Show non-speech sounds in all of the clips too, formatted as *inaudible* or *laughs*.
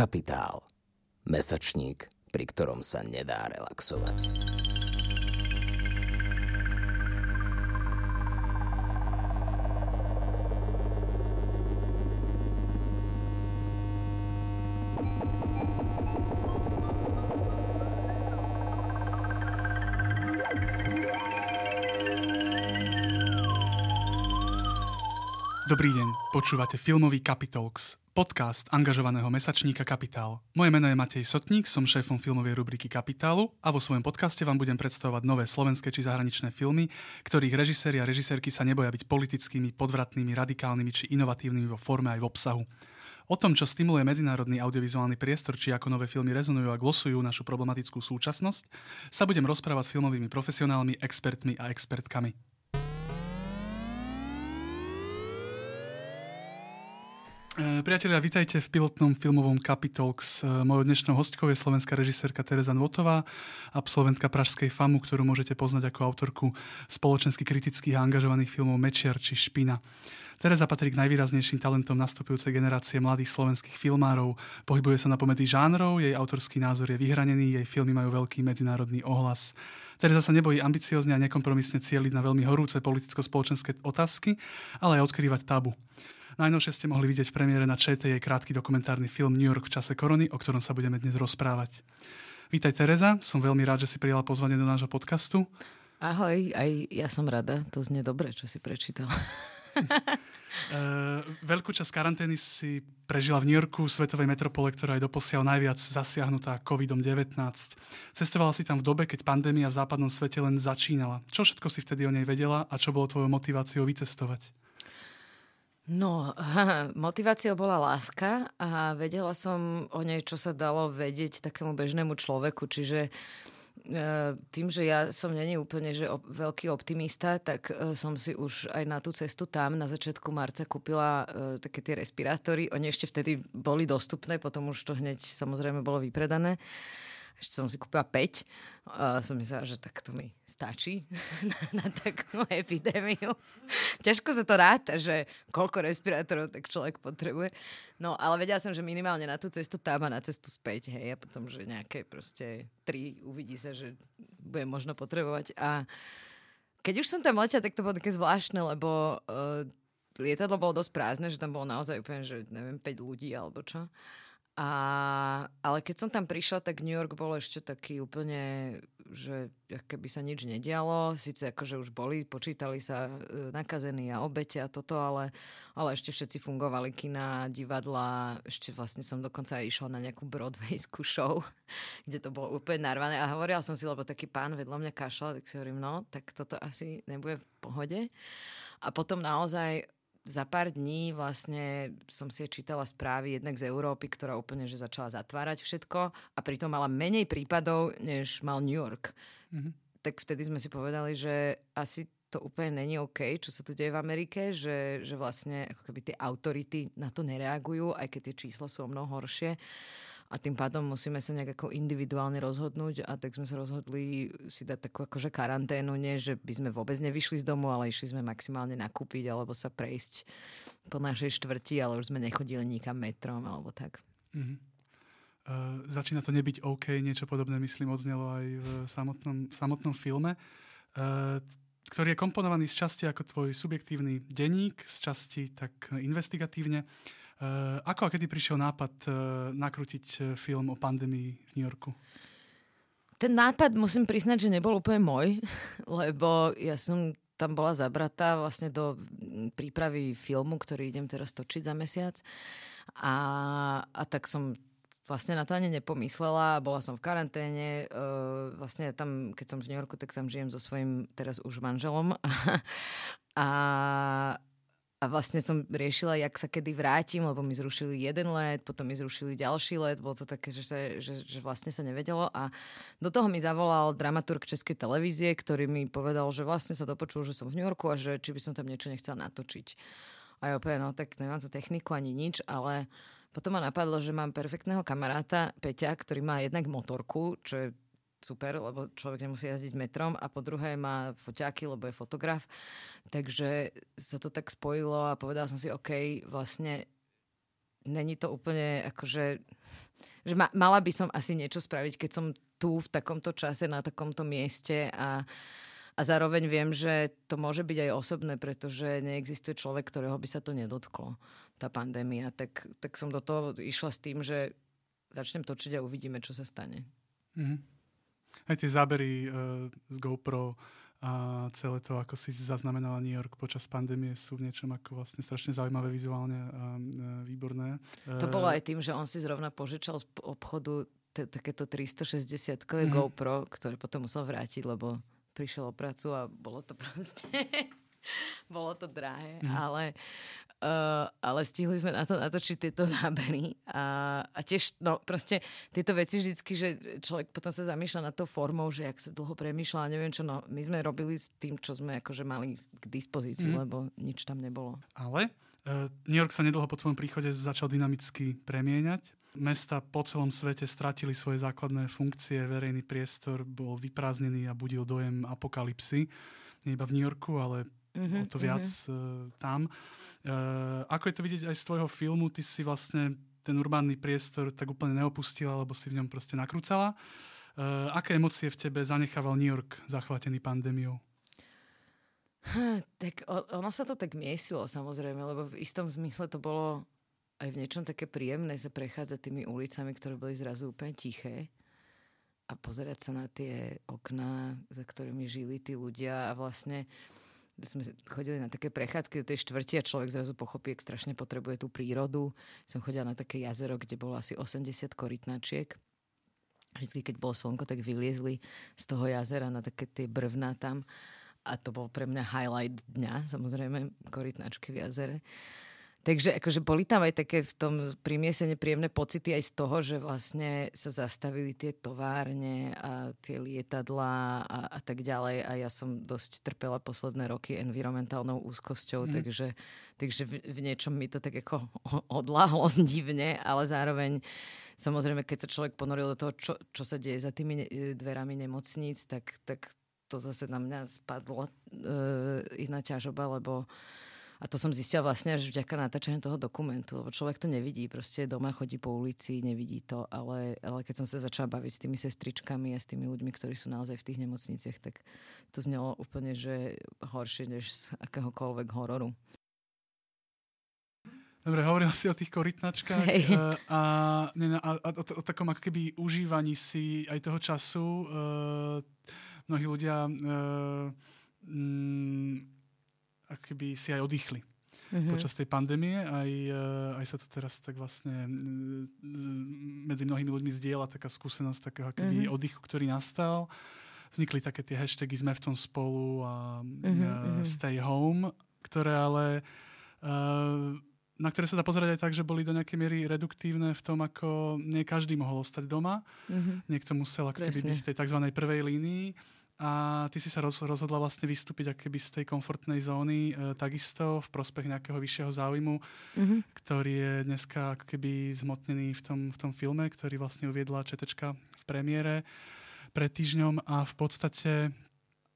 Kapitál. Mesačník, pri ktorom sa nedá relaxovať. Dobrý deň, počúvate filmový Capitalx, podcast angažovaného mesačníka Kapitál. Moje meno je Matej Sotník, som šéfom filmovej rubriky Kapitálu a vo svojom podcaste vám budem predstavovať nové slovenské či zahraničné filmy, ktorých režiséri a režisérky sa neboja byť politickými, podvratnými, radikálnymi či inovatívnymi vo forme aj v obsahu. O tom, čo stimuluje medzinárodný audiovizuálny priestor, či ako nové filmy rezonujú a glosujú našu problematickú súčasnosť, sa budem rozprávať s filmovými profesionálmi, expertmi a expertkami. Priatelia, vitajte v pilotnom filmovom Capitalx. E, mojou dnešnou hostkou je slovenská režisérka Tereza Nvotová, absolventka Pražskej FAMu, ktorú môžete poznať ako autorku spoločensky kritických a angažovaných filmov Mečiar či Špina. Tereza patrí k najvýraznejším talentom nastupujúcej generácie mladých slovenských filmárov. Pohybuje sa na pomedzi žánrov, jej autorský názor je vyhranený, jej filmy majú veľký medzinárodný ohlas. Tereza sa nebojí ambiciozne a nekompromisne cieliť na veľmi horúce politicko-spoločenské otázky, ale aj odkrývať tabu. Najnovšie ste mohli vidieť v premiére na ČT jej krátky dokumentárny film New York v čase korony, o ktorom sa budeme dnes rozprávať. Vítaj Tereza, som veľmi rád, že si prijala pozvanie do nášho podcastu. Ahoj, aj ja som rada, to znie dobre, čo si prečítal. Uh, *laughs* veľkú časť karantény si prežila v New Yorku, svetovej metropole, ktorá je doposiaľ najviac zasiahnutá COVID-19. Cestovala si tam v dobe, keď pandémia v západnom svete len začínala. Čo všetko si vtedy o nej vedela a čo bolo tvojou motiváciou vycestovať? No, *laughs* motiváciou bola láska a vedela som o nej, čo sa dalo vedieť takému bežnému človeku, čiže e, tým, že ja som není úplne že veľký optimista, tak e, som si už aj na tú cestu tam na začiatku marca kúpila e, také tie respirátory. Oni ešte vtedy boli dostupné, potom už to hneď samozrejme bolo vypredané ešte som si kúpila 5. A som myslela, že tak to mi stačí *laughs* na, na takú epidémiu. Ťažko sa to ráta, že koľko respirátorov tak človek potrebuje. No, ale vedela som, že minimálne na tú cestu tam a na cestu späť, hej, a potom, že nejaké proste tri uvidí sa, že bude možno potrebovať. A keď už som tam letela, tak to bolo také zvláštne, lebo uh, lietadlo bolo dosť prázdne, že tam bolo naozaj úplne, že neviem, 5 ľudí alebo čo. A, ale keď som tam prišla, tak New York bol ešte taký úplne, že keby sa nič nedialo. Sice akože už boli, počítali sa e, nakazení a obete a toto, ale, ale ešte všetci fungovali kina, divadla. Ešte vlastne som dokonca aj išla na nejakú Broadwayskú show, *laughs* kde to bolo úplne narvané. A hovorila som si, lebo taký pán vedľa mňa kašľal, tak si hovorím, no, tak toto asi nebude v pohode. A potom naozaj za pár dní vlastne som si čítala správy jednak z Európy, ktorá úplne že začala zatvárať všetko a pritom mala menej prípadov, než mal New York. Mm-hmm. Tak vtedy sme si povedali, že asi to úplne není OK, čo sa tu deje v Amerike, že, že vlastne ako keby tie autority na to nereagujú, aj keď tie čísla sú o mnoho horšie a tým pádom musíme sa nejak ako individuálne rozhodnúť a tak sme sa rozhodli si dať takú akože karanténu, nie že by sme vôbec nevyšli z domu, ale išli sme maximálne nakúpiť alebo sa prejsť po našej štvrti, ale už sme nechodili nikam metrom alebo tak. Mm-hmm. Uh, začína to nebyť OK, niečo podobné myslím odznelo aj v samotnom, samotnom filme, uh, ktorý je komponovaný z časti ako tvoj subjektívny denník, z časti tak investigatívne. Uh, ako a kedy prišiel nápad uh, nakrútiť uh, film o pandémii v New Yorku? Ten nápad musím priznať, že nebol úplne môj, *laughs* lebo ja som tam bola zabratá vlastne do prípravy filmu, ktorý idem teraz točiť za mesiac. A, a tak som vlastne na to ani nepomyslela. Bola som v karanténe. Uh, vlastne tam, keď som v New Yorku, tak tam žijem so svojím teraz už manželom. *laughs* a, a vlastne som riešila, jak sa kedy vrátim, lebo mi zrušili jeden let, potom mi zrušili ďalší let, bolo to také, že, sa, že, že vlastne sa nevedelo a do toho mi zavolal dramaturg Českej televízie, ktorý mi povedal, že vlastne sa dopočul, že som v New Yorku a že či by som tam niečo nechcela natočiť. A ja opäť, no tak nemám tu techniku ani nič, ale potom ma napadlo, že mám perfektného kamaráta Peťa, ktorý má jednak motorku, čo je super, lebo človek nemusí jazdiť metrom a po druhé má foťáky, lebo je fotograf. Takže sa to tak spojilo a povedal som si, OK, vlastne není to úplne akože že ma, mala by som asi niečo spraviť, keď som tu v takomto čase, na takomto mieste a, a zároveň viem, že to môže byť aj osobné, pretože neexistuje človek, ktorého by sa to nedotklo, tá pandémia. Tak, tak som do toho išla s tým, že začnem točiť a uvidíme, čo sa stane. Mm-hmm. Aj tie zábery uh, z GoPro a celé to, ako si zaznamenala New York počas pandémie, sú v niečom ako vlastne strašne zaujímavé vizuálne a výborné. To bolo aj tým, že on si zrovna požičal z obchodu t- takéto 360-kové mm. GoPro, ktoré potom musel vrátiť, lebo prišiel o prácu a bolo to *laughs* proste... bolo to drahé, mm. ale Uh, ale stihli sme na to natočiť tieto zábery a, a tiež, no proste tieto veci vždycky, že človek potom sa zamýšľa na to formou, že ak sa dlho premýšľa neviem čo, no my sme robili s tým, čo sme akože mali k dispozícii, mm. lebo nič tam nebolo. Ale uh, New York sa nedlho po tvojom príchode začal dynamicky premieňať. Mesta po celom svete stratili svoje základné funkcie, verejný priestor bol vyprázdnený a budil dojem apokalipsy. Nie iba v New Yorku, ale mm-hmm, o to viac mm-hmm. uh, tam. Uh, ako je to vidieť aj z tvojho filmu, ty si vlastne ten urbánny priestor tak úplne neopustila, alebo si v ňom proste nakrúcala. Uh, aké emócie v tebe zanechával New York zachvátený pandémiou? Hm, tak ono sa to tak miesilo samozrejme, lebo v istom zmysle to bolo aj v niečom také príjemné sa prechádzať tými ulicami, ktoré boli zrazu úplne tiché a pozerať sa na tie okná, za ktorými žili tí ľudia a vlastne uh, sme chodili na také prechádzky do tej štvrti a človek zrazu pochopí, ak strašne potrebuje tú prírodu. Som chodila na také jazero, kde bolo asi 80 korytnačiek. Vždycky, keď bolo slnko, tak vyliezli z toho jazera na také tie brvná tam. A to bol pre mňa highlight dňa, samozrejme, korytnačky v jazere. Takže akože boli tam aj také v tom primiesene príjemné pocity aj z toho, že vlastne sa zastavili tie továrne a tie lietadlá a, a tak ďalej a ja som dosť trpela posledné roky environmentálnou úzkosťou, mm. takže, takže v, v niečom mi to tak ako *laughs* odláhlo divne, ale zároveň samozrejme, keď sa človek ponoril do toho, čo, čo sa deje za tými dverami nemocníc, tak, tak to zase na mňa spadlo uh, iná ťažoba, lebo a to som zistila vlastne až vďaka natáčaniu toho dokumentu, lebo človek to nevidí, proste doma chodí po ulici, nevidí to, ale, ale keď som sa začala baviť s tými sestričkami a s tými ľuďmi, ktorí sú naozaj v tých nemocniciach, tak to znelo úplne, že horšie než z akéhokoľvek hororu. Dobre, hovoril si o tých korytnačkách hey. Eh, a, a, a, a o, o takom ako keby užívaní si aj toho času. Uh, mnohí ľudia uh, mm, keby si aj oddychli mm-hmm. počas tej pandémie. Aj, eh, aj sa to teraz tak vlastne medzi mnohými ľuďmi zdieľa taká skúsenosť takého keby mm-hmm. oddychu, ktorý nastal. Vznikli také tie hashtagy sme v tom spolu a mm-hmm. stay home, ktoré ale uh, na ktoré sa dá pozerať aj tak, že boli do nejakej miery reduktívne v tom, ako nie každý mohol ostať doma. Mm-hmm. Niekto musel ako keby byť v tej tzv. prvej línii. A ty si sa rozhodla vlastne vystúpiť akoby z tej komfortnej zóny e, takisto v prospech nejakého vyššieho záujmu, mm-hmm. ktorý je dneska ako keby zmotnený v tom, v tom filme, ktorý vlastne uviedla Četečka v premiére pred týždňom a v podstate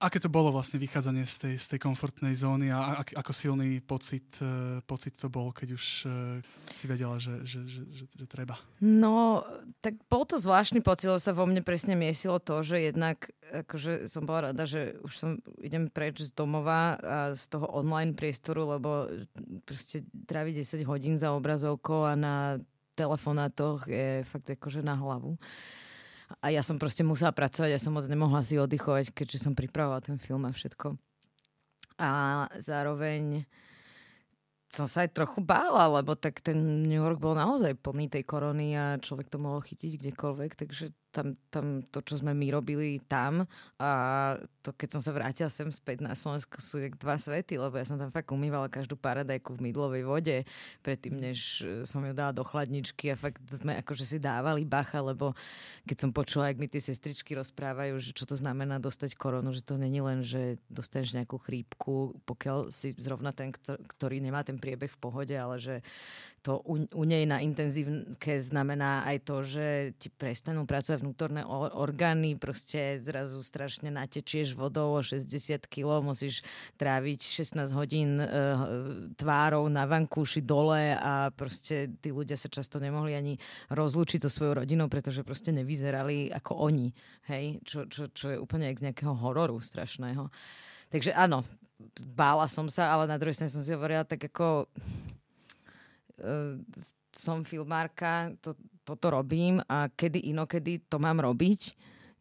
Aké to bolo vlastne vychádzanie z tej, z tej komfortnej zóny a ak, ako silný pocit, uh, pocit to bol, keď už uh, si vedela, že, že, že, že, že treba? No, tak bol to zvláštny pocit, lebo sa vo mne presne miesilo to, že jednak akože som bola rada, že už som idem preč z domova a z toho online priestoru, lebo proste tráviť 10 hodín za obrazovkou a na telefonátoch je fakt akože na hlavu. A ja som proste musela pracovať, ja som moc nemohla si oddychovať, keďže som pripravovala ten film a všetko. A zároveň som sa aj trochu bála, lebo tak ten New York bol naozaj plný tej korony a človek to mohol chytiť kdekoľvek, takže tam, tam to, čo sme my robili tam a to, keď som sa vrátila sem späť na Slovensko, sú jak dva svety, lebo ja som tam fakt umývala každú paradajku v mydlovej vode, predtým, než som ju dala do chladničky a fakt sme akože si dávali bacha, lebo keď som počula, jak mi tie sestričky rozprávajú, že čo to znamená dostať koronu, že to není len, že dostaneš nejakú chrípku, pokiaľ si zrovna ten, ktorý nemá ten priebeh v pohode, ale že to u, u nej na intenzívke znamená aj to, že ti prestanú pracovať vnútorné orgány, proste zrazu strašne natečieš vodou o 60 kg, musíš tráviť 16 hodín e, tvárou na vankúši dole a proste tí ľudia sa často nemohli ani rozlúčiť so svojou rodinou, pretože proste nevyzerali ako oni, hej, čo, čo, čo je úplne z nejakého hororu strašného. Takže áno, bála som sa, ale na druhej strane som si hovorila tak ako som filmárka, to, toto robím a kedy inokedy to mám robiť,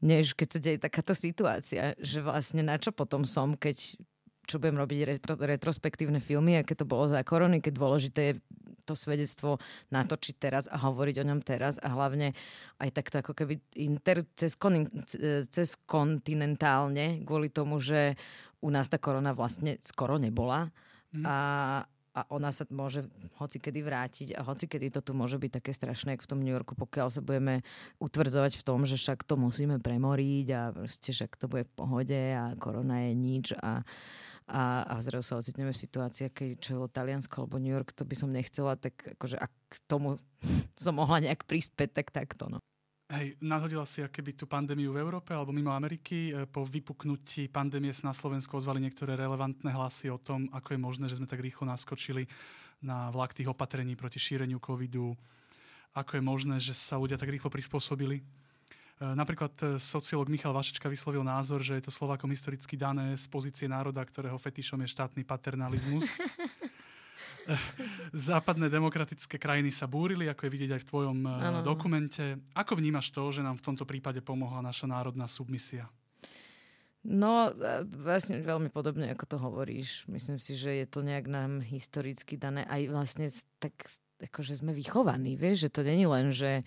než keď sa deje takáto situácia, že vlastne na čo potom som, keď čo budem robiť retro, retrospektívne filmy a keď to bolo za korony, keď dôležité je to svedectvo natočiť teraz a hovoriť o ňom teraz a hlavne aj takto ako keby inter, cez, kon, cez kontinentálne kvôli tomu, že u nás tá korona vlastne skoro nebola mm. a, a ona sa môže hoci kedy vrátiť a hoci kedy to tu môže byť také strašné, ako v tom New Yorku, pokiaľ sa budeme utvrdzovať v tom, že však to musíme premoriť a proste však to bude v pohode a korona je nič a, a, a zrazu sa ocitneme v situácii, keď čo Taliansko alebo New York, to by som nechcela, tak akože ak k tomu *laughs* som mohla nejak prispieť, tak takto. No. Hej, nadhodila si keby tú pandémiu v Európe alebo mimo Ameriky. E, po vypuknutí pandémie sa na Slovensku ozvali niektoré relevantné hlasy o tom, ako je možné, že sme tak rýchlo naskočili na vlak tých opatrení proti šíreniu covidu. Ako je možné, že sa ľudia tak rýchlo prispôsobili. E, napríklad e, sociológ Michal Vašečka vyslovil názor, že je to Slovákom historicky dané z pozície národa, ktorého fetišom je štátny paternalizmus. *laughs* *laughs* západné demokratické krajiny sa búrili, ako je vidieť aj v tvojom ano. Eh, dokumente. Ako vnímaš to, že nám v tomto prípade pomohla naša národná submisia? No, eh, vlastne veľmi podobne, ako to hovoríš. Myslím si, že je to nejak nám historicky dané. Aj vlastne tak akože sme vychovaní, vieš, že to není len, že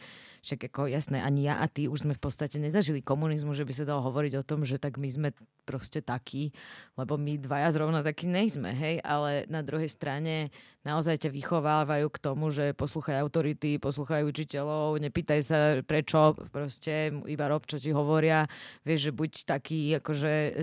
však ako jasné, ani ja a ty už sme v podstate nezažili komunizmu, že by sa dalo hovoriť o tom, že tak my sme proste takí, lebo my dvaja zrovna takí nejsme, hej, ale na druhej strane naozaj ťa vychovávajú k tomu, že poslúchaj autority, poslúchaj učiteľov, nepýtaj sa prečo, proste iba rob, čo ti hovoria, vieš, že buď taký, akože e,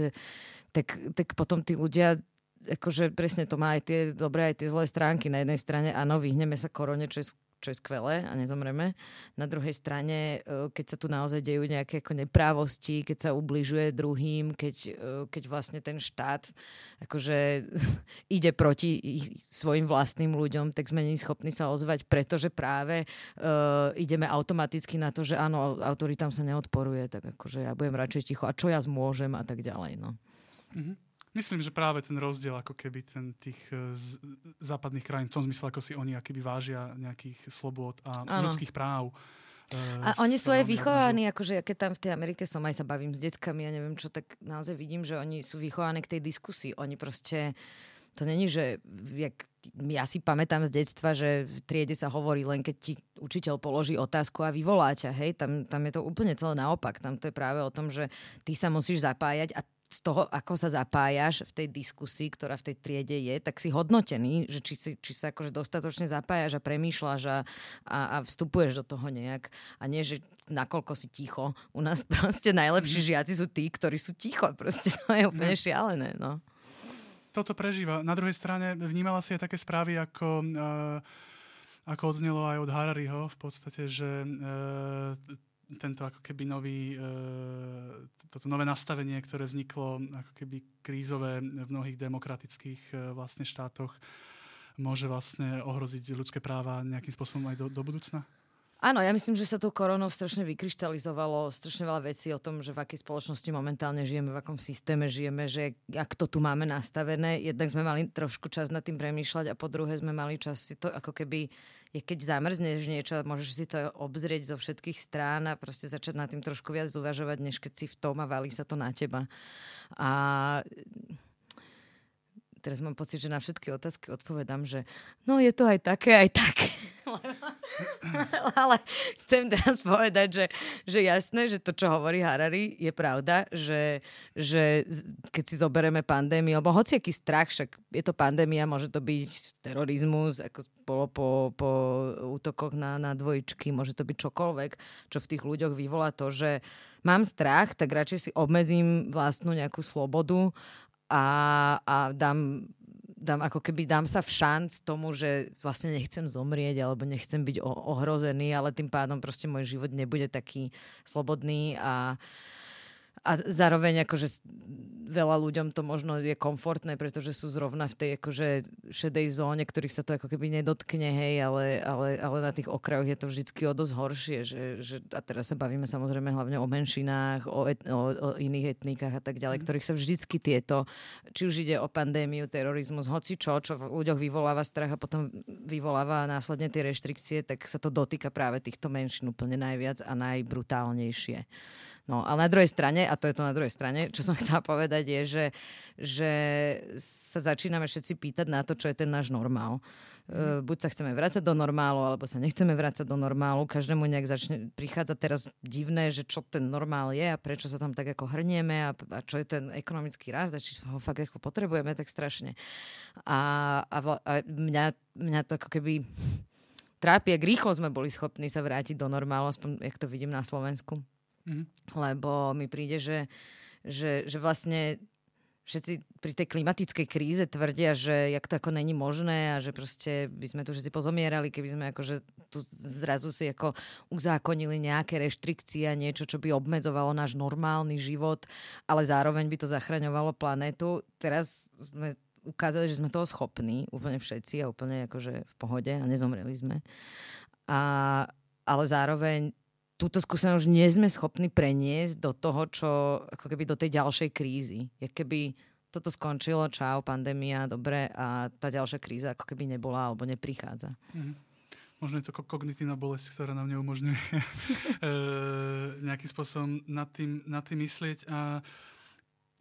tak, tak potom tí ľudia akože presne to má aj tie dobré, aj tie zlé stránky. Na jednej strane áno, vyhneme sa korone, čo je čo je skvelé a nezomreme. Na druhej strane, e, keď sa tu naozaj dejú nejaké ako neprávosti, keď sa ubližuje druhým, keď, e, keď vlastne ten štát akože *laughs* ide proti svojim vlastným ľuďom, tak sme není schopní sa ozvať, pretože práve uh, ideme automaticky na to, že áno, autoritám sa neodporuje, tak akože ja budem radšej ticho a čo ja zmôžem a tak ďalej. No. Mm-hmm. Myslím, že práve ten rozdiel ako keby ten tých e, z, západných krajín, v tom zmysle, ako si oni akýby vážia nejakých slobod a ano. ľudských práv. Uh, a oni sú aj vychovaní, akože keď tam v tej Amerike som, aj sa bavím s deckami, ja neviem čo, tak naozaj vidím, že oni sú vychovaní k tej diskusii. Oni proste, to není, že jak, ja si pamätám z detstva, že v triede sa hovorí len keď ti učiteľ položí otázku a vyvolá ťa, hej, tam, tam je to úplne celé naopak. Tam to je práve o tom, že ty sa musíš zapájať a z toho, ako sa zapájaš v tej diskusii, ktorá v tej triede je, tak si hodnotený, že či, si, či sa akože dostatočne zapájaš a premýšľaš a, a, a vstupuješ do toho nejak. A nie, že nakoľko si ticho. U nás *laughs* proste najlepší mhm. žiaci sú tí, ktorí sú ticho. Proste to je úplne šialené. No. Toto prežíva. Na druhej strane vnímala si aj také správy, ako uh, ako odznelo aj od Harariho v podstate, že uh, tento ako keby nový, e, toto nové nastavenie, ktoré vzniklo ako keby krízové v mnohých demokratických e, vlastne štátoch, môže vlastne ohroziť ľudské práva nejakým spôsobom aj do, do budúcna? Áno, ja myslím, že sa tou koronou strašne vykryštalizovalo strašne veľa vecí o tom, že v akej spoločnosti momentálne žijeme, v akom systéme žijeme, že ak to tu máme nastavené. Jednak sme mali trošku čas nad tým premýšľať a po druhé sme mali čas si to ako keby je keď zamrzneš niečo, môžeš si to obzrieť zo všetkých strán a proste začať nad tým trošku viac uvažovať, než keď si v tom a valí sa to na teba. A teraz mám pocit, že na všetky otázky odpovedám, že no je to aj také, aj také. *laughs* Ale chcem teraz povedať, že, že jasné, že to, čo hovorí Harari, je pravda, že, že keď si zoberieme pandémiu, alebo hociaký strach, však je to pandémia, môže to byť terorizmus, ako bolo po, po útokoch na, na dvojičky, môže to byť čokoľvek, čo v tých ľuďoch vyvolá to, že mám strach, tak radšej si obmedzím vlastnú nejakú slobodu a, a dám dám, ako keby dám sa v šanc tomu, že vlastne nechcem zomrieť alebo nechcem byť ohrozený, ale tým pádom proste môj život nebude taký slobodný a a zároveň akože veľa ľuďom to možno je komfortné, pretože sú zrovna v tej akože šedej zóne, ktorých sa to ako keby nedotkne, hej, ale, ale, ale na tých okrajoch je to vždycky o dosť horšie, že, že a teraz sa bavíme samozrejme hlavne o menšinách, o, et, o, o iných etnikách a tak ďalej, mm. ktorých sa vždycky tieto, či už ide o pandémiu, terorizmus, hoci čo, čo v ľuďoch vyvoláva strach a potom vyvoláva následne tie reštrikcie, tak sa to dotýka práve týchto menšín úplne najviac a najbrutálnejšie. No ale na druhej strane, a to je to na druhej strane, čo som *laughs* chcela povedať je, že, že sa začíname všetci pýtať na to, čo je ten náš normál. Uh, buď sa chceme vrácať do normálu, alebo sa nechceme vrácať do normálu. Každému nejak začne prichádzať teraz divné, že čo ten normál je a prečo sa tam tak ako hrnieme a, a čo je ten ekonomický rast a či ho fakt ako potrebujeme tak strašne. A, a, a mňa, mňa to ako keby trápi, ak rýchlo sme boli schopní sa vrátiť do normálu, aspoň jak to vidím na Slovensku. Mm. Lebo mi príde, že, že, že vlastne všetci pri tej klimatickej kríze tvrdia, že jak to ako není možné a že proste by sme tu všetci pozomierali, keby sme akože tu zrazu si ako uzákonili nejaké reštrikcie niečo, čo by obmedzovalo náš normálny život, ale zároveň by to zachraňovalo planetu. Teraz sme ukázali, že sme toho schopní, úplne všetci a úplne akože v pohode a nezomreli sme. A, ale zároveň túto skúsenosť nie sme schopní preniesť do toho, čo ako keby do tej ďalšej krízy. Je keby toto skončilo, čau, pandémia, dobre, a tá ďalšia kríza ako keby nebola alebo neprichádza. Mm-hmm. Možno je to kognitívna bolesť, ktorá nám neumožňuje *laughs* e, nejakým spôsobom nad tým, nad tým myslieť. A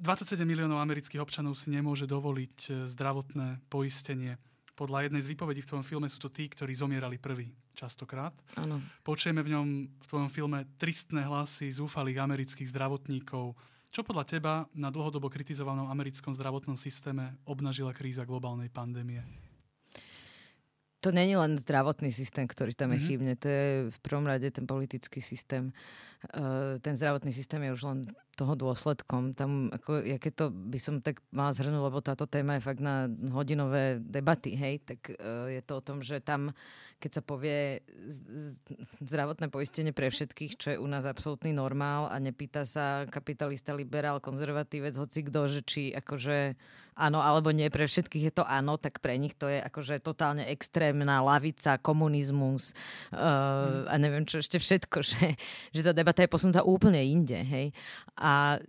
27 miliónov amerických občanov si nemôže dovoliť e, zdravotné poistenie podľa jednej z výpovedí v tvojom filme sú to tí, ktorí zomierali prví, častokrát. Áno. Počujeme v ňom, v tvojom filme, tristné hlasy zúfalých amerických zdravotníkov. Čo podľa teba na dlhodobo kritizovanom americkom zdravotnom systéme obnažila kríza globálnej pandémie? To není len zdravotný systém, ktorý tam je mm-hmm. chybne, to je v prvom rade ten politický systém. Uh, ten zdravotný systém je už len toho dôsledkom. Tam, ako, ja keď to by som tak mala zhrnúť, lebo táto téma je fakt na hodinové debaty, hej, tak uh, je to o tom, že tam, keď sa povie zdravotné poistenie pre všetkých, čo je u nás absolútny normál a nepýta sa kapitalista, liberál, konzervatívec, hoci kto, že či akože áno alebo nie, pre všetkých je to áno, tak pre nich to je akože totálne extrémna lavica, komunizmus uh, a neviem čo ešte všetko, *laughs* že, že tá debata je posunutá úplne inde, hej. A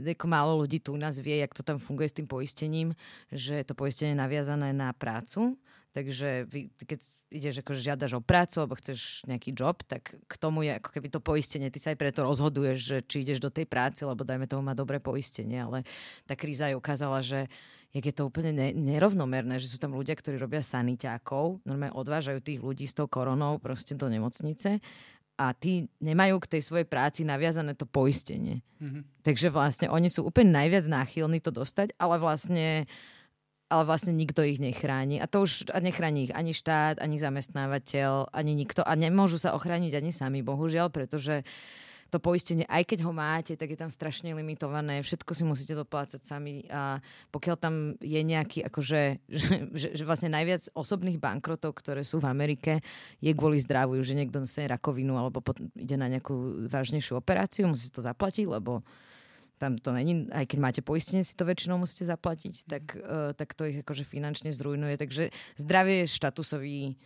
ako málo ľudí tu u nás vie, jak to tam funguje s tým poistením, že to poistenie je naviazané na prácu, takže vy, keď ideš ako žiadaš o prácu alebo chceš nejaký job, tak k tomu je ako keby to poistenie. Ty sa aj preto rozhoduješ, že či ideš do tej práce, lebo dajme tomu má dobré poistenie, ale tá kríza aj ukázala, že jak je to úplne ne- nerovnomerné, že sú tam ľudia, ktorí robia saniťákov, normálne odvážajú tých ľudí s tou koronou proste do nemocnice a tí nemajú k tej svojej práci naviazané to poistenie. Mm-hmm. Takže vlastne oni sú úplne najviac náchylní to dostať, ale vlastne ale vlastne nikto ich nechráni. A to už a nechráni ich ani štát, ani zamestnávateľ, ani nikto. A nemôžu sa ochrániť ani sami, bohužiaľ, pretože to poistenie, aj keď ho máte, tak je tam strašne limitované, všetko si musíte doplácať sami a pokiaľ tam je nejaký, akože, *laughs* že, že, vlastne najviac osobných bankrotov, ktoré sú v Amerike, je kvôli zdraviu, že niekto dostane rakovinu alebo ide na nejakú vážnejšiu operáciu, musí to zaplatiť, lebo tam to není, aj keď máte poistenie, si to väčšinou musíte zaplatiť, tak, uh, tak to ich akože finančne zrujnuje. Takže zdravie je štatusový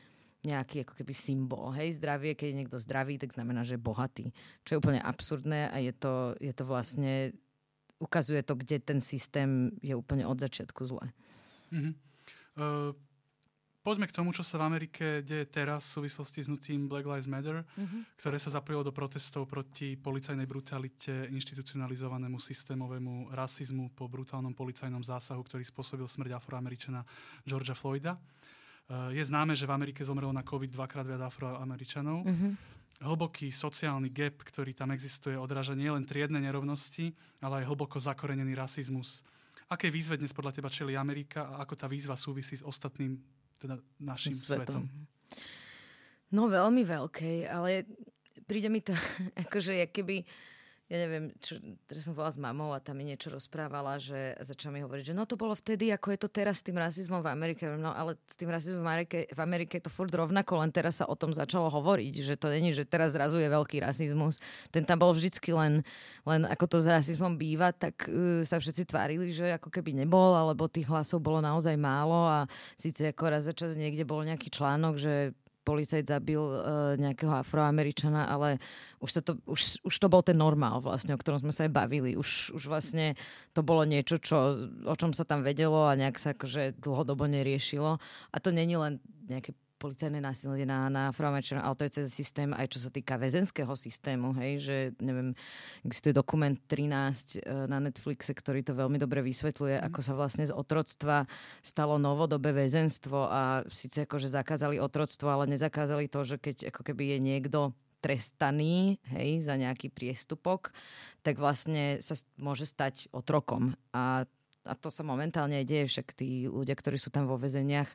nejaký ako keby symbol. Hej, zdravie, keď je niekto zdravý, tak znamená, že je bohatý. Čo je úplne absurdné a je to, je to vlastne, ukazuje to, kde ten systém je úplne od začiatku zle. Mm-hmm. Uh, poďme k tomu, čo sa v Amerike deje teraz v súvislosti s nutím Black Lives Matter, mm-hmm. ktoré sa zapojilo do protestov proti policajnej brutalite, institucionalizovanému systémovému rasizmu po brutálnom policajnom zásahu, ktorý spôsobil smrť afroameričana Georgia Floyda. Eh, je známe, že v Amerike zomrelo na COVID dvakrát viac afroameričanov. Mm-hmm. Hlboký sociálny gap, ktorý tam existuje, odráža nielen triedne nerovnosti, ale aj hlboko zakorenený rasizmus. Aké výzve dnes podľa teba čeli Amerika a ako tá výzva súvisí s ostatným, teda našim svetom? svetom? No veľmi veľkej, ale príde mi to *laughs* akože keby ja neviem, čo, teraz som volala s mamou a tam mi niečo rozprávala, že začala mi hovoriť, že no to bolo vtedy, ako je to teraz s tým rasizmom v Amerike. No ale s tým rasizmom v Amerike, v Amerike je to furt rovnako, len teraz sa o tom začalo hovoriť, že to není, že teraz zrazu je veľký rasizmus. Ten tam bol vždycky len, len ako to s rasizmom býva, tak uh, sa všetci tvárili, že ako keby nebol, alebo tých hlasov bolo naozaj málo a síce ako raz za čas niekde bol nejaký článok, že policajt zabil uh, nejakého afroameričana, ale už, sa to, už, už to bol ten normál vlastne, o ktorom sme sa aj bavili. Už, už vlastne to bolo niečo, čo, o čom sa tam vedelo a nejak sa akože dlhodobo neriešilo. A to není len nejaké policajné násilie na, na afroameričanov, ale to je cez systém aj čo sa týka väzenského systému, hej, že neviem, existuje dokument 13 e, na Netflixe, ktorý to veľmi dobre vysvetľuje, mm. ako sa vlastne z otroctva stalo novodobé väzenstvo a síce akože zakázali otroctvo, ale nezakázali to, že keď ako keby je niekto trestaný hej, za nejaký priestupok, tak vlastne sa môže stať otrokom. A a to sa momentálne deje, však tí ľudia, ktorí sú tam vo väzeniach,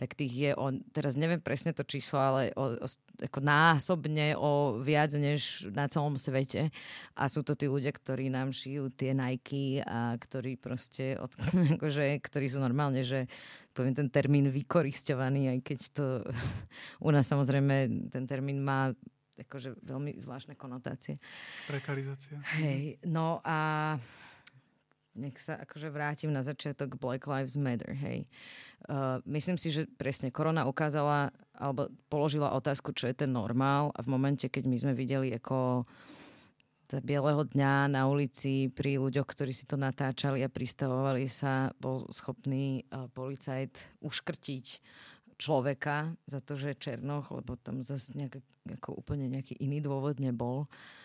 tak tých je, o, teraz neviem presne to číslo, ale o, o, ako násobne o viac než na celom svete. A sú to tí ľudia, ktorí nám šijú tie Nike a ktorí proste, od, *laughs* akože, ktorí sú normálne, že poviem ten termín vykoristovaný, aj keď to *laughs* u nás samozrejme ten termín má akože veľmi zvláštne konotácie. Prekarizácia. Hej, no a nech sa akože vrátim na začiatok Black Lives Matter, hej. Uh, myslím si, že presne korona ukázala alebo položila otázku, čo je ten normál a v momente, keď my sme videli ako bieleho dňa na ulici pri ľuďoch, ktorí si to natáčali a pristavovali sa, bol schopný uh, policajt uškrtiť človeka za to, že je černoch, lebo tam zase nejak, ako úplne nejaký iný dôvod nebol. Uh,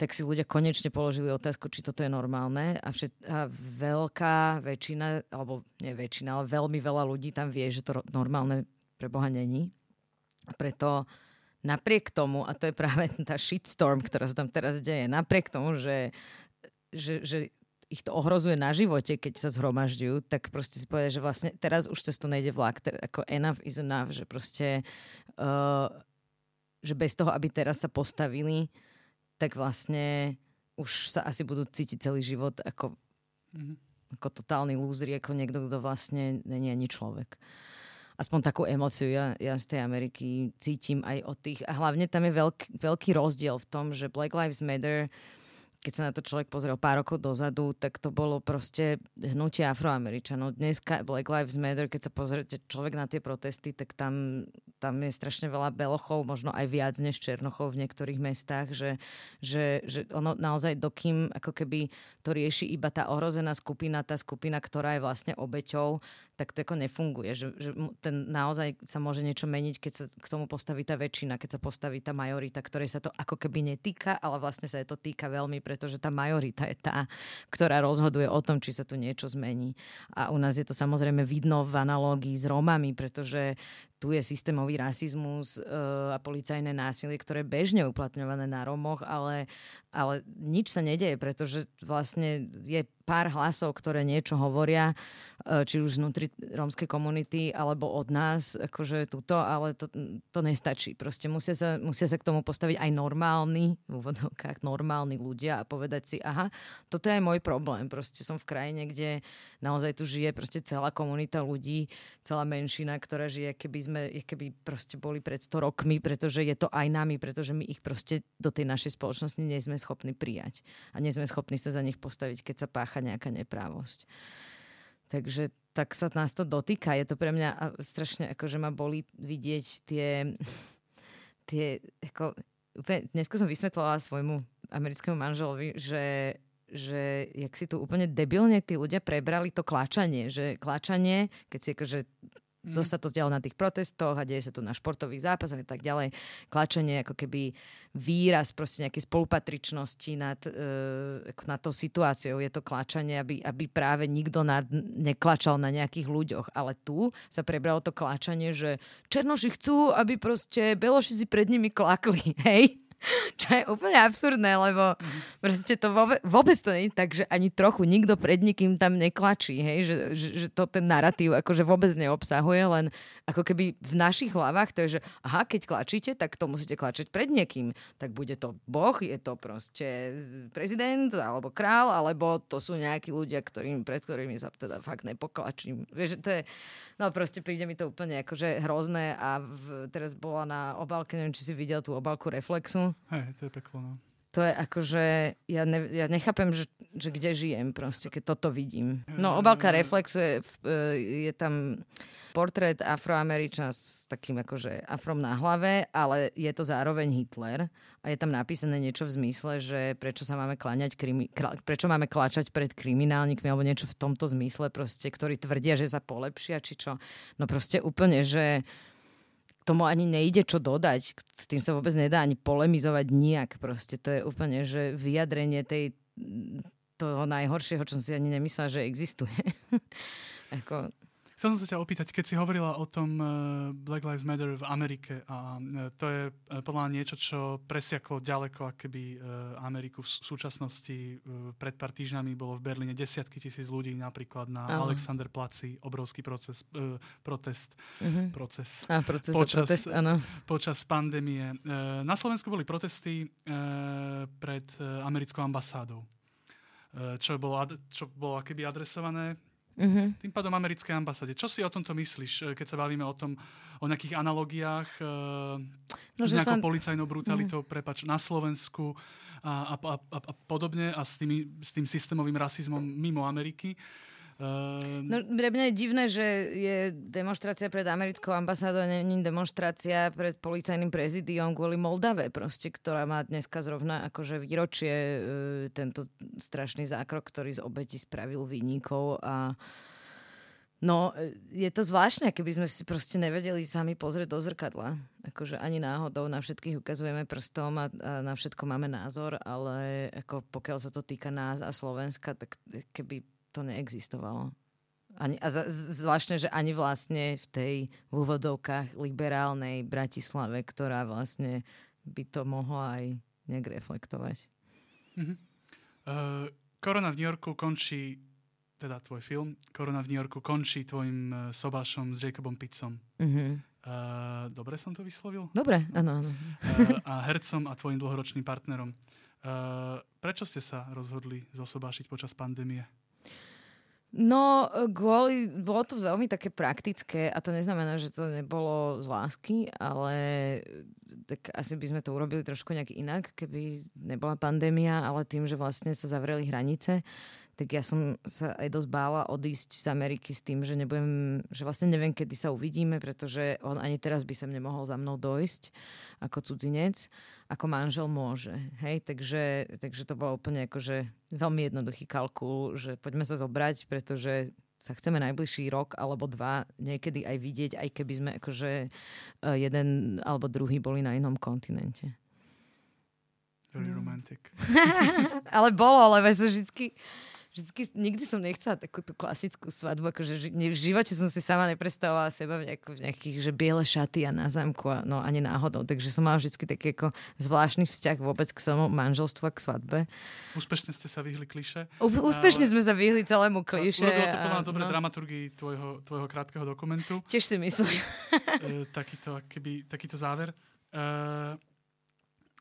tak si ľudia konečne položili otázku, či toto je normálne a, všet, a veľká väčšina, alebo nie väčšina, ale veľmi veľa ľudí tam vie, že to normálne pre Boha není. Preto napriek tomu, a to je práve *laughs* tá shitstorm, ktorá sa tam teraz deje, napriek tomu, že, že, že ich to ohrozuje na živote, keď sa zhromažďujú, tak proste si povedia, že vlastne teraz už cez to nejde vlak, ako enough is enough, že proste uh, že bez toho, aby teraz sa postavili tak vlastne už sa asi budú cítiť celý život ako, mm-hmm. ako totálny lúzri, ako niekto, kto vlastne není ani človek. Aspoň takú emociu ja, ja z tej Ameriky cítim aj od tých. A hlavne tam je veľký, veľký rozdiel v tom, že Black Lives Matter keď sa na to človek pozrel pár rokov dozadu, tak to bolo proste hnutie afroameričanov. Dneska Black Lives Matter, keď sa pozrite človek na tie protesty, tak tam, tam je strašne veľa belochov, možno aj viac než černochov v niektorých mestách, že, že, že ono naozaj dokým ako keby to rieši iba tá ohrozená skupina, tá skupina, ktorá je vlastne obeťou, tak to ako nefunguje. Že, že ten naozaj sa môže niečo meniť, keď sa k tomu postaví tá väčšina, keď sa postaví tá majorita, ktorej sa to ako keby netýka, ale vlastne sa je to týka veľmi, pretože tá majorita je tá, ktorá rozhoduje o tom, či sa tu niečo zmení. A u nás je to samozrejme vidno v analógii s Rómami, pretože tu je systémový rasizmus e, a policajné násilie, ktoré je bežne uplatňované na Romoch, ale, ale nič sa nedeje, pretože vlastne je pár hlasov, ktoré niečo hovoria, e, či už vnútri rómskej komunity, alebo od nás, akože túto, ale to, to nestačí. Proste musia sa, musia sa k tomu postaviť aj normálni, v úvodzovkách normálni ľudia a povedať si, aha, toto je môj problém. Proste som v krajine, kde naozaj tu žije proste celá komunita ľudí, celá menšina, ktorá žije, keby sme, keby proste boli pred 100 rokmi, pretože je to aj nami, pretože my ich proste do tej našej spoločnosti nie sme schopní prijať. A nie sme schopní sa za nich postaviť, keď sa pácha nejaká neprávosť. Takže tak sa nás to dotýka. Je to pre mňa strašne, ako že ma boli vidieť tie, *laughs* tie ako, dneska som vysvetlila svojmu americkému manželovi, že že jak si tu úplne debilne tí ľudia prebrali to klačanie, že klačanie, keď si akože Mm. To sa to dialo na tých protestoch a deje sa tu na športových zápasoch a tak ďalej. Klačenie ako keby výraz proste nejakej spolupatričnosti nad, e, na to situáciou. Je to klačanie, aby, aby práve nikto nad, neklačal na nejakých ľuďoch. Ale tu sa prebralo to klačanie, že černoši chcú, aby proste beloši si pred nimi klakli. *laughs* Hej? *laughs* Čo je úplne absurdné, lebo proste to vôbec, vôbec to nie je tak, že ani trochu nikto pred nikým tam neklačí, hej? Že, že, že to ten narratív akože vôbec neobsahuje, len ako keby v našich hlavách to je, že aha, keď klačíte, tak to musíte klačiť pred niekým. Tak bude to boh, je to proste prezident, alebo král, alebo to sú nejakí ľudia, ktorým, pred ktorými sa teda fakt nepoklačím. Vieš, to je, no proste príde mi to úplne akože hrozné a v, teraz bola na obálke, neviem, či si videl tú obálku Reflexu. Hej, to je peklo, no. To je akože, ja, ne, ja nechápem, že, že kde žijem proste, keď toto vidím. No obálka Reflexu je, je tam portrét afroameričana s takým akože afrom na hlave, ale je to zároveň Hitler a je tam napísané niečo v zmysle, že prečo sa máme kláňať, krimi, kla, prečo máme klačať pred kriminálnikmi alebo niečo v tomto zmysle proste, ktorí tvrdia, že sa polepšia, či čo. No proste úplne, že tomu ani nejde čo dodať. S tým sa vôbec nedá ani polemizovať nijak. Proste to je úplne, že vyjadrenie tej, toho najhoršieho, čo som si ani nemyslela, že existuje. *laughs* Ako, Chcel som sa ťa opýtať, keď si hovorila o tom eh, Black Lives Matter v Amerike a eh, to je eh, podľa niečo, čo presiaklo ďaleko, keby Ameriku v súčasnosti pred pár týždňami bolo v Berlíne desiatky tisíc ľudí napríklad na uh. Alexander Placi, obrovský proces, protest, uh-huh. proces, a, proces počas, protest, áno. počas pandémie. Na Slovensku boli protesty pred americkou ambasádou čo bolo, čo bolo keby adresované Mm-hmm. Tým pádom americkej ambasáde. Čo si o tomto myslíš, eh, keď sa bavíme o tom, o nejakých analogiách e, no, s nejakou sa... policajnou brutalitou, mm-hmm. prepač, na Slovensku a, a, a, a podobne a s, tými, s tým systémovým rasizmom mimo Ameriky? Uh... No, pre mňa je divné, že je demonstrácia pred americkou ambasádou, není demonstrácia pred policajným prezidiom kvôli Moldave, proste, ktorá má dneska zrovna akože výročie uh, tento strašný zákrok, ktorý z obeti spravil výnikov a No, je to zvláštne, keby sme si proste nevedeli sami pozrieť do zrkadla. Akože ani náhodou na všetkých ukazujeme prstom a, a na všetko máme názor, ale ako pokiaľ sa to týka nás a Slovenska, tak keby to neexistovalo. Ani, a z, zvláštne, že ani vlastne v tej v úvodovkách liberálnej Bratislave, ktorá vlastne by to mohla aj nejak reflektovať. Mm-hmm. Uh, Korona v New Yorku končí, teda tvoj film, Korona v New Yorku končí tvojim uh, sobášom s Jacobom Pizzom. Mm-hmm. Uh, dobre som to vyslovil? Dobre, áno, áno. Uh, a hercom a tvojim dlhoročným partnerom. Uh, prečo ste sa rozhodli zosobášiť počas pandémie? No, kvôli, bolo to veľmi také praktické a to neznamená, že to nebolo z lásky, ale tak asi by sme to urobili trošku nejak inak, keby nebola pandémia, ale tým, že vlastne sa zavreli hranice, tak ja som sa aj dosť bála odísť z Ameriky s tým, že nebudem, že vlastne neviem, kedy sa uvidíme, pretože on ani teraz by sem nemohol za mnou dojsť ako cudzinec, ako manžel môže. Hej, takže, takže to bolo úplne akože veľmi jednoduchý kalkul, že poďme sa zobrať, pretože sa chceme najbližší rok alebo dva niekedy aj vidieť, aj keby sme akože e, jeden alebo druhý boli na inom kontinente. Very romantic. *laughs* ale bolo, sa vždycky Vždycky, nikdy som nechcela takú tú klasickú svadbu, akože v živote som si sama neprestavovala seba v, nejako, v nejakých, že biele šaty a na zámku, a, no ani náhodou. Takže som mala vždy taký ako zvláštny vzťah vôbec k svojmu manželstvu a k svadbe. Úspešne ste sa vyhli kliše. úspešne ale... sme sa vyhli celému kliše. Urobilo to podľa dobre no. dramaturgii tvojho, tvojho krátkeho dokumentu. Tiež si myslím. e, takýto, keby, takýto záver. E,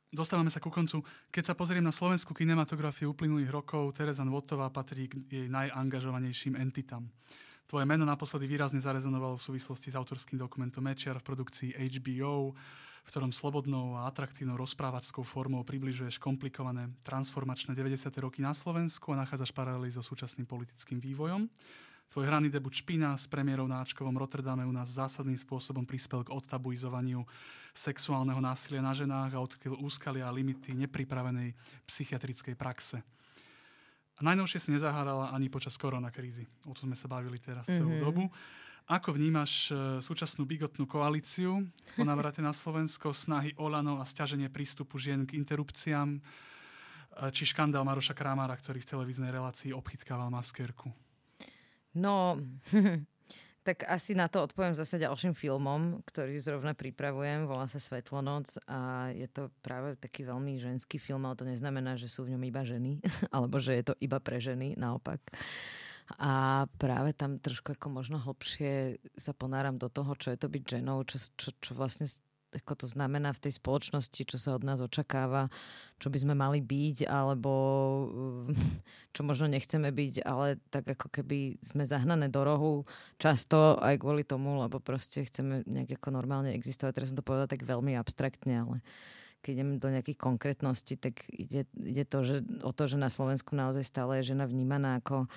dostávame sa ku koncu. Keď sa pozriem na slovenskú kinematografiu uplynulých rokov, Teresa Nvotová patrí k jej najangažovanejším entitám. Tvoje meno naposledy výrazne zarezonovalo v súvislosti s autorským dokumentom Mečiar v produkcii HBO, v ktorom slobodnou a atraktívnou rozprávačskou formou približuješ komplikované transformačné 90. roky na Slovensku a nachádzaš paralely so súčasným politickým vývojom. Tvoj hraný debut Špina s premiérou na Ačkovom Rotterdame u nás zásadným spôsobom prispel k odtabuizovaniu sexuálneho násilia na ženách a odkryl úskalia a limity nepripravenej psychiatrickej praxe. A najnovšie si nezahárala ani počas koronakrízy. O tom sme sa bavili teraz celú mm-hmm. dobu. Ako vnímaš e, súčasnú bigotnú koalíciu po navrate na Slovensko, snahy Olano a stiaženie prístupu žien k interrupciám, e, či škandál Maroša Kramára, ktorý v televíznej relácii obchytkával maskérku? No, *laughs* tak asi na to odpoviem zase ďalším filmom, ktorý zrovna pripravujem. Volá sa Svetlonoc a je to práve taký veľmi ženský film, ale to neznamená, že sú v ňom iba ženy, *laughs* alebo že je to iba pre ženy, naopak. A práve tam trošku ako možno hlbšie sa ponáram do toho, čo je to byť ženou, čo, čo, čo vlastne ako to znamená v tej spoločnosti, čo sa od nás očakáva, čo by sme mali byť, alebo *laughs* čo možno nechceme byť, ale tak ako keby sme zahnané do rohu často aj kvôli tomu, lebo proste chceme nejak ako normálne existovať. Teraz som to povedala tak veľmi abstraktne, ale keď idem do nejakých konkrétností, tak ide, ide to, že, o to, že na Slovensku naozaj stále je žena vnímaná ako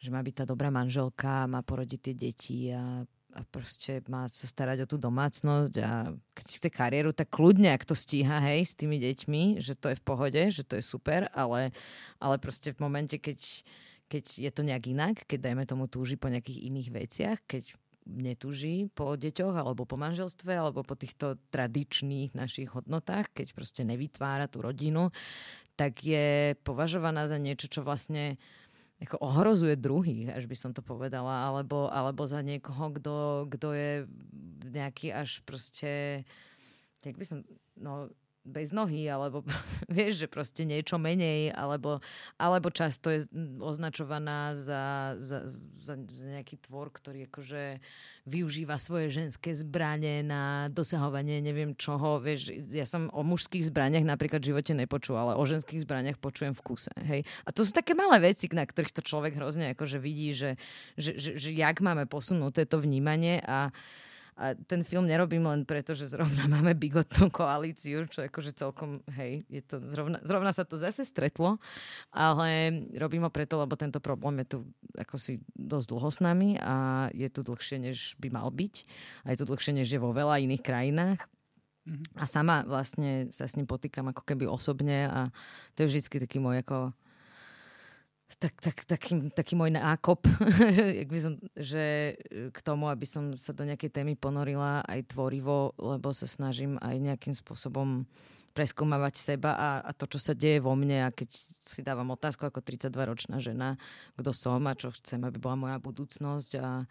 že má byť tá dobrá manželka, má porodiť tie deti a a proste má sa starať o tú domácnosť a keď chce kariéru, tak kľudne, ak to stíha, hej, s tými deťmi, že to je v pohode, že to je super, ale, ale proste v momente, keď, keď je to nejak inak, keď dajme tomu túži po nejakých iných veciach, keď netúži po deťoch alebo po manželstve alebo po týchto tradičných našich hodnotách, keď proste nevytvára tú rodinu, tak je považovaná za niečo, čo vlastne ako ohrozuje druhých, až by som to povedala, alebo, alebo za niekoho, kto je nejaký až proste, jak by som, no bez nohy, alebo *laughs* vieš, že proste niečo menej, alebo, alebo často je označovaná za, za, za, za nejaký tvor, ktorý akože využíva svoje ženské zbranie na dosahovanie neviem čoho. Vieš, ja som o mužských zbraniach napríklad v živote nepočul, ale o ženských zbraniach počujem v kuse. Hej? A to sú také malé veci, na ktorých to človek hrozne akože vidí, že, že, že, že jak máme posunúť to vnímanie a a ten film nerobím len preto, že zrovna *laughs* máme bigotnú koalíciu, čo akože celkom, hej, je to zrovna, zrovna sa to zase stretlo, ale robím ho preto, lebo tento problém je tu ako si dosť dlho s nami a je tu dlhšie, než by mal byť. A je tu dlhšie, než je vo veľa iných krajinách. Mm-hmm. A sama vlastne sa s ním potýkam ako keby osobne a to je vždy taký môj ako tak, tak, taký, taký môj nákop, *laughs* by som, že k tomu, aby som sa do nejakej témy ponorila aj tvorivo, lebo sa snažím aj nejakým spôsobom preskúmavať seba a, a to, čo sa deje vo mne a keď si dávam otázku ako 32-ročná žena, kto som a čo chcem, aby bola moja budúcnosť a,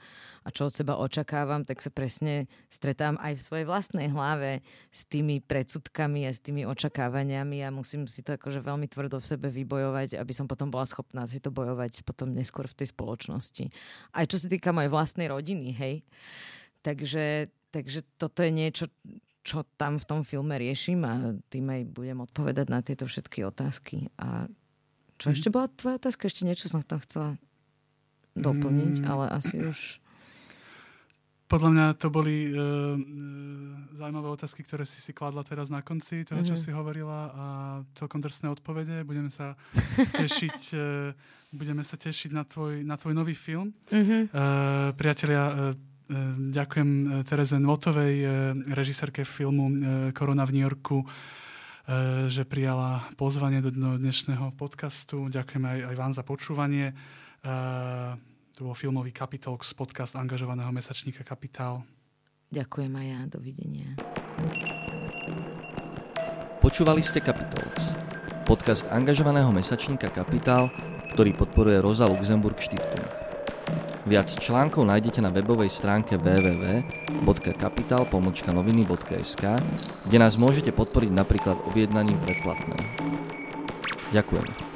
a čo od seba očakávam, tak sa presne stretám aj v svojej vlastnej hlave s tými predsudkami a s tými očakávaniami a musím si to akože veľmi tvrdo v sebe vybojovať, aby som potom bola schopná si to bojovať potom neskôr v tej spoločnosti. Aj čo sa týka mojej vlastnej rodiny, hej. Takže, takže toto je niečo, čo tam v tom filme riešim a tým aj budem odpovedať na tieto všetky otázky. A čo mm. ešte bola tvoja otázka? Ešte niečo som tam chcela doplniť, mm. ale asi už... Podľa mňa to boli uh, uh, zaujímavé otázky, ktoré si si kladla teraz na konci toho, čo mm-hmm. si hovorila a celkom drsné odpovede. Budeme sa *laughs* tešiť, uh, budeme sa tešiť na tvoj, na tvoj nový film. Mm-hmm. Uh, priatelia, Ehm, ďakujem eh, Tereze Nvotovej, eh, režisérke filmu eh, Korona v New Yorku, že prijala pozvanie do dnešného podcastu. Ďakujem aj, aj vám za počúvanie. To bol filmový Capitalx, podcast angažovaného mesačníka Kapitál. Ďakujem aj ja. Dovidenia. Počúvali ste Capitalx, podcast angažovaného mesačníka Kapitál, ktorý podporuje Rosa Luxemburg Stiftung. Viac článkov nájdete na webovej stránke www.kapital.noviny.sk, kde nás môžete podporiť napríklad objednaním predplatného. Ďakujem.